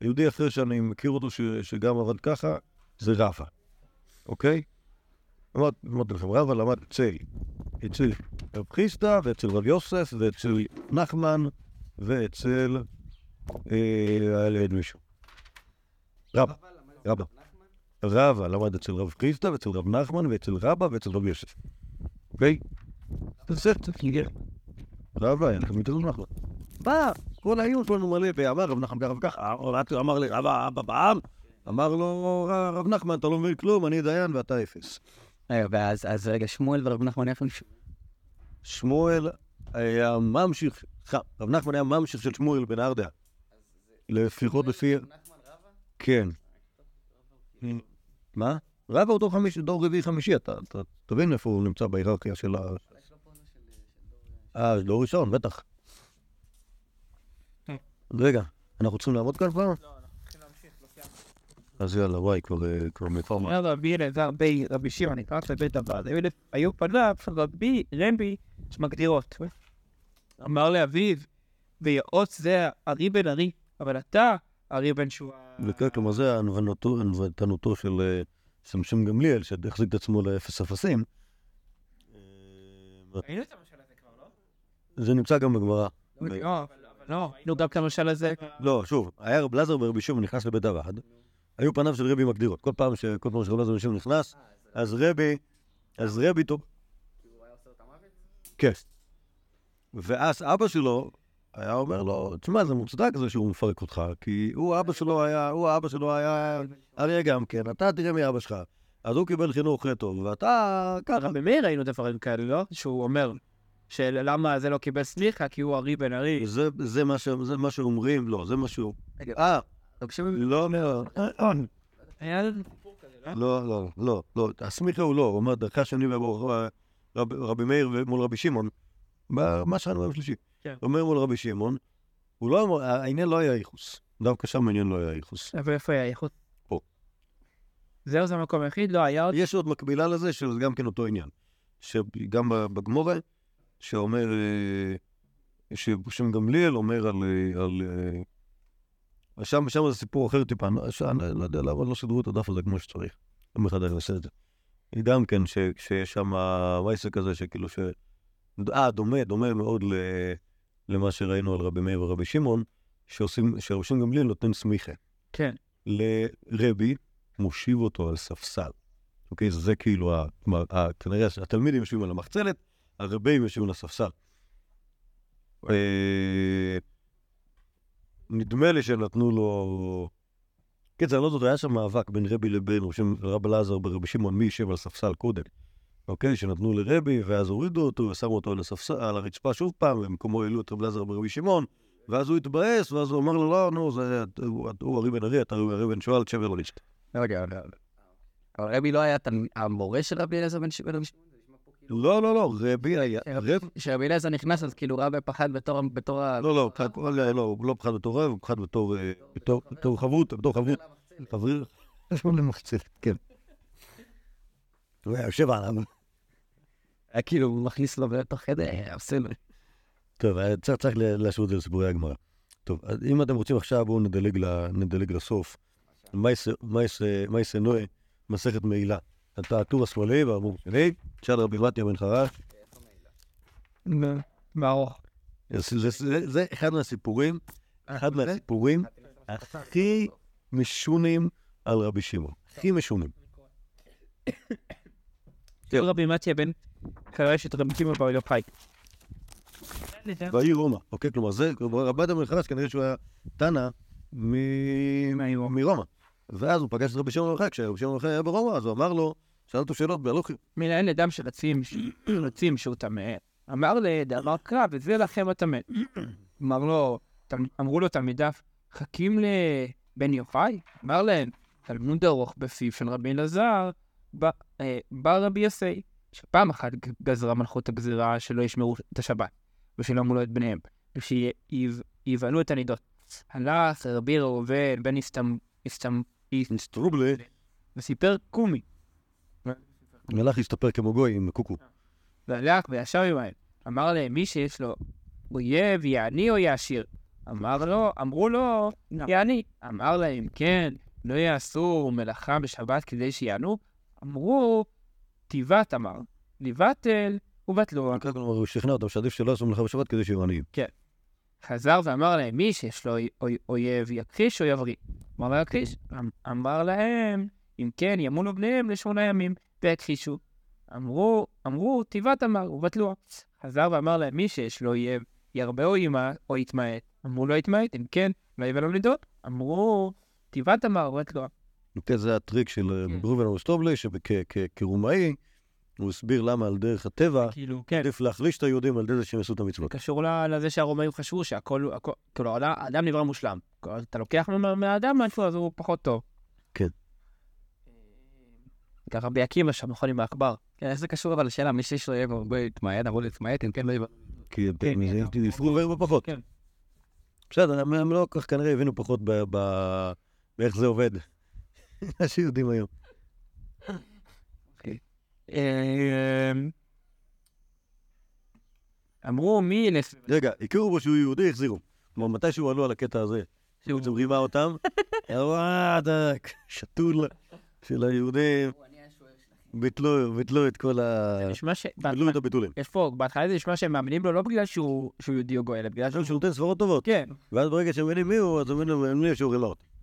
[SPEAKER 1] יהודי אחר שאני מכיר אותו ש, שגם עבד ככה, זה רבא, אוקיי? אמר- אמרתי לכם, רבא למד אצל, אצל רב חיסדא ואצל רב יוסף ואצל נחמן ואצל... היה לי עוד מישהו. רבא, רבא. רבא למד אצל רב חיסדא ואצל רב נחמן ואצל רבא ואצל רב יוסף, אוקיי? זה תפקיד. רבא היה תמיד תלמיד נחמן. בא, כל העיר שלנו מלא, ואמר רב נחמן ככה וככה, אמר- אמר לי, רבא אבא בעם, אמר לו, רב נחמן, אתה לא מבין כלום, אני דיין ואתה אפס.
[SPEAKER 3] רגע, ואז אז רגע, שמואל ורב נחמן נשמע?
[SPEAKER 1] שמואל היה ממשיך, סליחה, רב נחמן היה ממשיך של שמואל בן ארדע. לפחות לפי... כן. מה? רבא הוא דור חמישי, דור רביעי חמישי, אתה אתה תבין איפה הוא נמצא בהיררכיה של ה... אה, דור ראשון, בטח. רגע, אנחנו צריכים לעבוד כאן כבר? אז יאללה, וואי, כבר אה, כבר מאוחר.
[SPEAKER 2] אומר רבי אלעזר בי רבי שמעון, נקרא לבית הבד. היו פניו רבי רבי שמגדירות. אמר לאביו, ויעוץ זה ארי בן ארי, אבל אתה ארי בן שועה.
[SPEAKER 1] וכן, כלומר, זה ענוותנותו של אה, של שם גמליאל, שהחזיק את עצמו לאפס אפסים. אה,
[SPEAKER 2] ראינו את המשל הזה כבר, לא?
[SPEAKER 1] זה נמצא גם בגמרא.
[SPEAKER 2] לא, אבל לא, ראינו גם את המשל הזה.
[SPEAKER 1] לא, שוב, היה רב לזר ברבי שמעון נכנס לבית הוועד, היו פניו של רבי מגדירות. כל פעם ש- כל פעם שרב לזר ברבי שמעון נכנס, אז רבי, אז רבי טוב. כן. ואז אבא שלו היה אומר לו, תשמע, זה מוצדק זה שהוא מפרק אותך, כי הוא אבא שלו היה, הוא אבא שלו היה אריה גם כן, אתה תראה מי אבא שלך. אז הוא קיבל חינוך טוב, ואתה ככה.
[SPEAKER 2] רבי מאיר ראינו דברים כאלה, לא? שהוא אומר, שלמה זה לא קיבל סליחה, כי הוא ארי בן ארי.
[SPEAKER 1] זה, זה, מה שאומרים, לא, זה מה שהוא... אה, לא, לא,
[SPEAKER 2] היה סיפור כזה, לא?
[SPEAKER 1] לא, לא, לא, לא, הסמיכה הוא לא, הוא אומר, דרכה שני וברוך רב, רבי מאיר מול רבי שמעון, מה שאנו ביום שלישי.
[SPEAKER 2] כן.
[SPEAKER 1] אומר מול רבי שמעון, הוא לא אמר, העניין לא היה ייחוס, דווקא שם העניין לא היה ייחוס.
[SPEAKER 2] אבל איפה היה איכות? זהו זה המקום היחיד, לא היה עוד.
[SPEAKER 1] יש עוד מקבילה לזה, שזה גם כן אותו עניין. שגם בגמורה, שאומר, אה, ששם גמליאל אומר על... אה, על אה, שם, שם זה סיפור אחר טיפה, אני לא- לא יודע למה לא סידרו את הדף הזה כמו שצריך. יום אחד אני אעשה את זה. גם כן, ש- שיש שם וייסה כזה, שכאילו ש... אה, דומה, דומה מאוד ל... למה שראינו על רבי מאיר ורבי שמעון, שעושים, שרבי גמליאל נותן סמיכה.
[SPEAKER 2] כן.
[SPEAKER 1] לרבי, מושיב אותו על ספסל. אוקיי? זה, זה כאילו, ה, כלומר, ה, כנראה שהתלמידים יושבים על המחצלת, הרבים יושבים על הספסל. אה, נדמה לי שנתנו לו... קיצר, אני לא זוכר, היה שם מאבק בין רבי לבין רבי- רב אלעזר ברבי שמעון, מי יושב על ספסל קודם. אוקיי? שנתנו לרבי, ואז הורידו אותו, ושמו אותו על הספסל, על הרצפה שוב פעם, ובמקומו העלו את רבי אלעזר ברבי שמעון, ואז הוא התבאס, ואז הוא אמר לו, לא, נו, זה, הוא ארי בן ארי, אתה ארי בן שועל, תשב ולא לשת.
[SPEAKER 3] רגע, רגע. אבל רבי לא היה המורה של רבי אליעזר בן שמעון?
[SPEAKER 1] לא, לא, לא, רבי היה, רב,
[SPEAKER 3] כשרבי אליעזר נכנס, אז כאילו רבי פחד בתור בתור ה...
[SPEAKER 1] לא, לא, פחד- לא, לא, הוא לא פחד בתור רב, הוא פחד בתור, אה, בתור- חברות, בתור חברות, חבר, יש לו למחצלת, כן. הוא היה יושב עליו.
[SPEAKER 3] היה כאילו, הוא מכניס לו לתוך חדר, היה עושה לו.
[SPEAKER 1] טוב, אה, צריך, צריך ל- להשוות את זה לסיפורי הגמרא. טוב, אז אם אתם רוצים עכשיו, בואו נדלג, ל- נדלג לסוף. מייסה נועה, מסכת מעילה. אתה הטור השמאלי והאמור שלי, תשאל רבי מתיה בן חרש.
[SPEAKER 2] בארוך.
[SPEAKER 1] זה, זה, זה, זה אחד מהסיפורים, אחד מהסיפורים הכי משונים על רבי שמעון. הכי משונים.
[SPEAKER 2] רבי מתיה בן חרש את רבי שמעון בר יוחאי.
[SPEAKER 1] בעיר רומא, אוקיי? כלומר, זה, בן חרש, כנראה שהוא היה תנא מרומא. ואז הוא פגש את רבי שמעון בר יוחאי, כשרבי שמעון בר יוחאי היה ברומא, אז הוא אמר לו, שאל אותו שאלות בהלוכים.
[SPEAKER 2] מנהל אדם שרצים, רצים שהוא טמא. אמר לדאמר קרא, וזה לכם הטמא. אמר לו, אמרו לו תלמידיו, חכים לבן יוחאי? אמר להם, תלמוד ארוך בפיו של רבי אלעזר, בא אה, בא רבי יוסי, שפעם אחת גזרה מלכות הגזירה שלא ישמרו את השבת, ושילמו לו את בניהם, ושיבהלו את הנידות. הלך רבי ראובן בן הסתם... הסתם...
[SPEAKER 1] סטרובלה,
[SPEAKER 2] וסיפר קומי.
[SPEAKER 1] הלך להסתפר כמו גוי עם קוקו.
[SPEAKER 2] והלך וישב עמהם. אמר להם, מי שיש לו אויב, יעני או יעשיר? אמר לו, אמרו לו, יעני. אמר להם, כן, לא יעשו מלאכה בשבת כדי שיענו? אמרו, תיבת אמר, לבטל ובטלו.
[SPEAKER 1] כלומר, הוא שכנע אותם שעדיף שלא יעשו מלאכה בשבת כדי שיהיו עניים.
[SPEAKER 2] חזר ואמר להם, מי שיש לו אוי- אויב, יכחיש או יבריא? אמר לו יכחיש. אמ- אמר להם, אם כן, ימונו בניהם לשמונה ימים, והכחישו. אמרו, אמרו, תיבת אמר, ובטלו. חזר ואמר להם, מי שיש לו אויב, ירבה או ימה, או יתמעט. אמרו לו יתמעט, אם כן, לא יבא לו נידות. אמרו, תיבת אמר, ובטלו.
[SPEAKER 1] כן, זה הטריק של
[SPEAKER 2] כן.
[SPEAKER 1] ראובן ארוסטובלה, שכרומאי, הוא הסביר למה על דרך הטבע,
[SPEAKER 2] כאילו, כן.
[SPEAKER 1] עדיף להחליש את היהודים על ידי זה שהם יעשו את המצוות.
[SPEAKER 2] קשור לזה שהרומאים חשבו שהכל, הכל- כאילו, האדם- נברא מושלם. אתה לוקח מה- מהאדם משהו, אז הוא פחות טוב.
[SPEAKER 1] כן.
[SPEAKER 2] ככה רבי עקיבא שם, נכון עם העכבר.
[SPEAKER 3] כן, איך זה קשור אבל לשאלה, מי שיש לו אויב, בואי תתמעט, אמרו לי תתמעט, אם כן, לא יבוא.
[SPEAKER 1] כי
[SPEAKER 2] כן, כן.
[SPEAKER 1] יפרו הרבה פחות.
[SPEAKER 2] כן.
[SPEAKER 1] בסדר, הם הם לא כל כך כנראה הבינו פחות באיך זה עובד. מה שיודעים היום.
[SPEAKER 2] אמ, אמרו, מי ילך?
[SPEAKER 1] רגע, הכירו בו שהוא יהודי, החזירו. כלומר, מתי שהוא עלו על הקטע הזה, שהוא בעצם רימה אותם, אתה שתול של היהודים. ביטלו, ביטלו את כל ה...
[SPEAKER 2] נשמע ש...
[SPEAKER 1] ביטלו את הביטולים.
[SPEAKER 2] יש פה, בהתחלה זה נשמע שהם מאמינים לו לא בגלל שהוא יהודי או גוי, אלא בגלל שהוא...
[SPEAKER 1] שהוא נותן סברות טובות.
[SPEAKER 2] כן.
[SPEAKER 1] ואז ברגע שהם מבינים מי הוא, אז הם מבינים שהוא רימה אותם.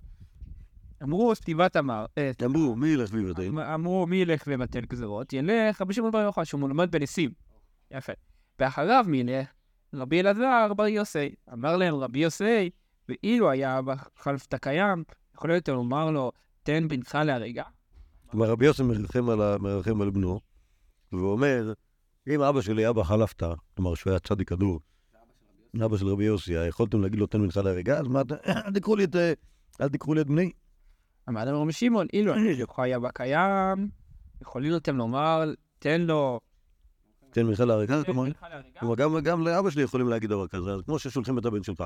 [SPEAKER 2] אמרו, סטיבת אמר, אה,
[SPEAKER 1] אמרו, מי ילך ויבטל?
[SPEAKER 2] אמרו, מי ילך ויבטל גזרות? ילך רבי שמעון בר יוחאי, שהוא מלמד בניסים. יפה. ואחריו מי ילך? רבי אלעזר בר יוסי. אמר להם רבי יוסי, ואילו היה בחלפת הקיים, יכול להיות לומר לו, תן בנך להריגה?
[SPEAKER 1] כלומר, רבי יוסף מרחם על, בנו, והוא אומר, אם אבא שלי אבא חלפת, כלומר שהוא היה צדיק כדור, אבא של רבי יוסי, יכולתם להגיד לו תן מנחה להריגה, אז מה, אל תקראו לי את, אה,
[SPEAKER 2] אמר להם רבי שמעון, אילו יוחאי היה בקיים, יכולים אתם לומר, תן לו...
[SPEAKER 1] תן מנחה להריגה, כלומר, גם, לאבא שלי יכולים להגיד דבר כזה, אז כמו ששולחים את הבן שלך,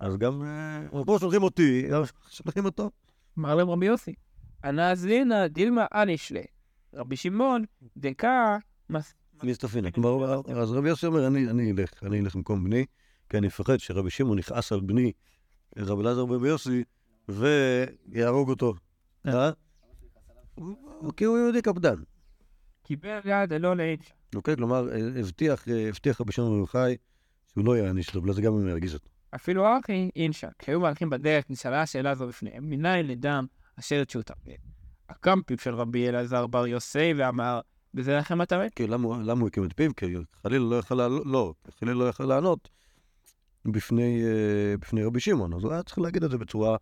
[SPEAKER 1] אז גם, אה, כמו שולחים אותי, שולחים אותו.
[SPEAKER 2] אמר להם רבי יוסי, הנזלינא דילמה אנישלה. רבי שמעון דקה מס...
[SPEAKER 1] מסתפינה. כלומר, אז רבי יוסי אומר, אני אני אלך, אני אלך במקום בני, כי אני מפחד שרבי שמעון יכעס על בני, רבי אלעזר ורבי יוסי, ויהרוג אותו. אה? הוא- כי הוא יהודי קפדן.
[SPEAKER 2] קיבל יד אלון לאישה.
[SPEAKER 1] אוקיי? כלומר, אה, הבטיח, אה, הבטיח רבי שמעון בר יוחאי שהוא לא יעניש אותו, בגלל זה גם אם ירגיז אותו.
[SPEAKER 2] אפילו אחי אינשה, כשהיו מהלכים בדרך נשאלה השאלה הזו בפניהם, מניין לדם אשר תרבה. הקמפיו של רבי אלעזר בר יוסי ואמר, בזה לכם אתה מת?
[SPEAKER 1] כי למה הוא- למה הוא הקים את פיו? כי חלילה לא יכל לענות, לא, חלילה לא יכל לענות בפני, אה, בפני רבי שמעון, אז הוא היה צריך להגיד את זה בצורה...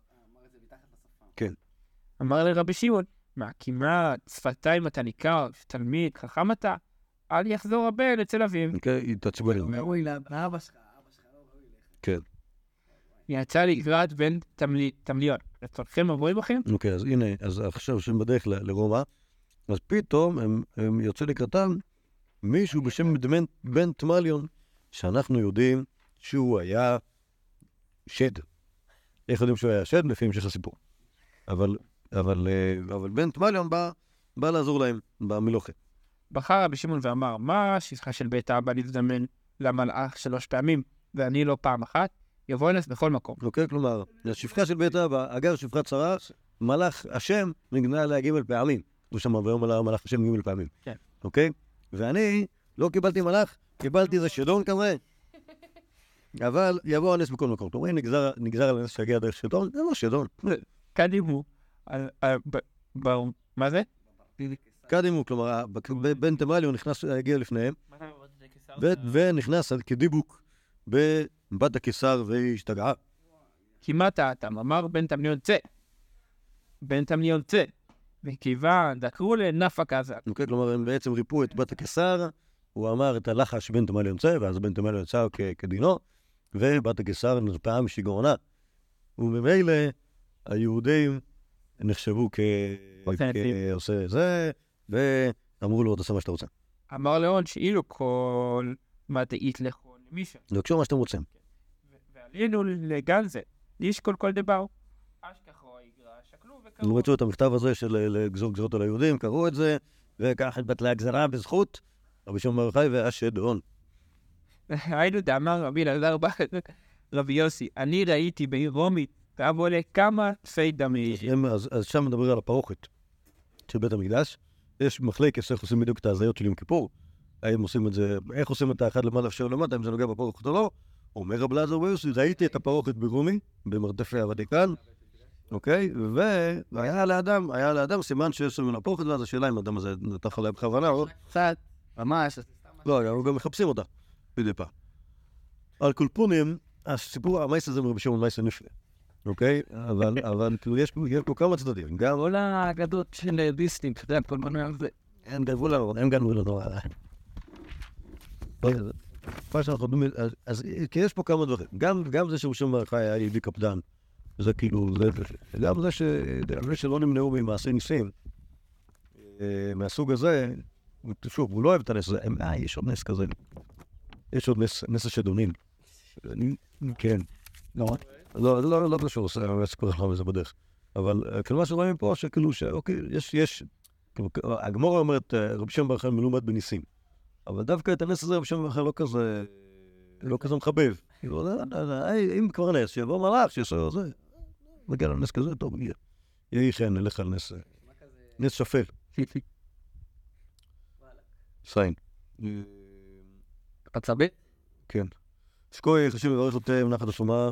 [SPEAKER 2] אמר לרבי שמעון, מה כמעט שפתיים אתה ניכר, תלמיד, חכם אתה, אל יחזור הבן אצל אביו.
[SPEAKER 1] אוקיי, התעצבן.
[SPEAKER 3] ראוי לאבא שלך.
[SPEAKER 2] יצא לקראת בן תמלי- תמליון. רצונכם עבורי בכם?
[SPEAKER 1] אוקיי, אז הנה, אז עכשיו שהם בדרך לרומא, אז פתאום הם, יוצא לקראתם מישהו בשם בן תמליון, שאנחנו יודעים שהוא היה שד. איך יודעים שהוא היה שד? לפי המשך הסיפור. אבל, אבל, אה, אבל בן תמליון בא, בא לעזור להם במלוכה.
[SPEAKER 2] בחר רבי שמעון ואמר, מה השפחה של בית האבא להזדמן למלאך שלוש פעמים, ואני לא פעם אחת? יבוא אליך בכל מקום.
[SPEAKER 1] אוקיי? כלומר, השפחה של בית אבא, אגר שפחה צרה, מלאך השם נגנה עליה ג' פעמים. הוא שם ויאמר לה מלאך השם ג' פעמים.
[SPEAKER 2] כן.
[SPEAKER 1] אוקיי? ואני לא קיבלתי מלאך, קיבלתי איזה שדון כזה. אבל יבוא הנס בכל מקום. אם נגזר, נגזר על הנס שיגיע דרך שדון, זה לא שדון.
[SPEAKER 2] קדימו. ב- מה זה?
[SPEAKER 1] קדימו, כלומר, ב- בן תמליו נכנס, הגיע לפניהם, ונכנס כדיבוק בבת הקיסר והשתגעה.
[SPEAKER 2] כמעט האטם, אמר בן תמליון צא. בן תמליון צא. וכיוון דקרו לנפק עזה.
[SPEAKER 1] אוקיי? כלומר, הם בעצם ריפאו את בת הקיסר, הוא אמר את הלחש בן תמליון יוצא, ואז בן תמליון יצא כדינו, ובת הקיסר נרפאה משיגעונה. וממילא היהודים נחשבו. כעושה זה, ואמרו לו, תעשה מה שאתה רוצה.
[SPEAKER 2] אמר לאון שאילו כל מה דאית לכו למישהו.
[SPEAKER 1] תבקשו מה שאתם רוצים.
[SPEAKER 2] ועלינו לגן זה, לשקול כל דבר.
[SPEAKER 1] הם. רצו את המכתב הזה של לגזור גזרות על היהודים, קראו את זה, וכך התבטלה הגזרה בזכות רבי שמעון בר יוחאי והשדון.
[SPEAKER 2] היינו דאמר רבי אלעזר בר רבי יוסי, אני ראיתי בעיר רומית, ואב עולה כמה אלפי דמי.
[SPEAKER 1] אז, אז שם מדבר על הפרוכת של בית המקדש. יש מחלקת איך עושים בדיוק את ההזיות של יום כיפור. האם עושים את זה, איך עושים את האחד למעלה אפשר למטה, אם זה נוגע בפרוכת או לא. אומר רב אלעזר ביוסי, ראיתי את הפרוכת ברומי, במרתפי הוותיקן, אוקיי? והיה לאדם, היה לאדם סימן שיש לו מן הפרוכת, ואז השאלה אם האדם הזה נתח עליה בכוונה או...
[SPEAKER 3] קצת, ממש.
[SPEAKER 1] לא, אנחנו גם מחפשים אותה, מדי פעם. על קולפונים, הסיפור, המייס הזה מרבי שמעון מייס נפלא, אוקיי? אבל, אבל כאילו יש פה- כמה צדדים. גם
[SPEAKER 3] כל האגדות של דיסטינג, אתה יודע, כל מיני על זה.
[SPEAKER 1] הם גנבו לנו, הם גנבו לנו. מה שאנחנו יודעים, אז- כי יש פה כמה דברים. גם גם זה שהוא שם היה יהודי קפדן, זה כאילו, זה- גם זה שלא נמנעו ממעשי ניסים, אה, מהסוג הזה, שוב, הוא לא אוהב את הנס הזה, אה, יש עוד נס כזה. יש עוד נס, השדונים. כן. לא, לא, לא, לא קשור, אני אספר לך על זה בדרך. אבל אה, כאילו מה שרואים פה, שכאילו, שאוקיי, יש, יש, כאילו, הגמורה אומרת, אה, רבי שמעון בר מלומד בניסים. אבל דווקא את הנס הזה רבי שמעון בר לא כזה, לא כזה מחבב. כאילו, לא, לא, לא, אם כבר נס, שיבוא מלאך, שיעשה זה. נגיע לנס כזה, טוב, יהיה. יהי חן, נלך על נס, אה, נס שפל. סיין.
[SPEAKER 3] עצבי?
[SPEAKER 1] כן. שקוי, חשוב לברך אתכם, נחת השלמה,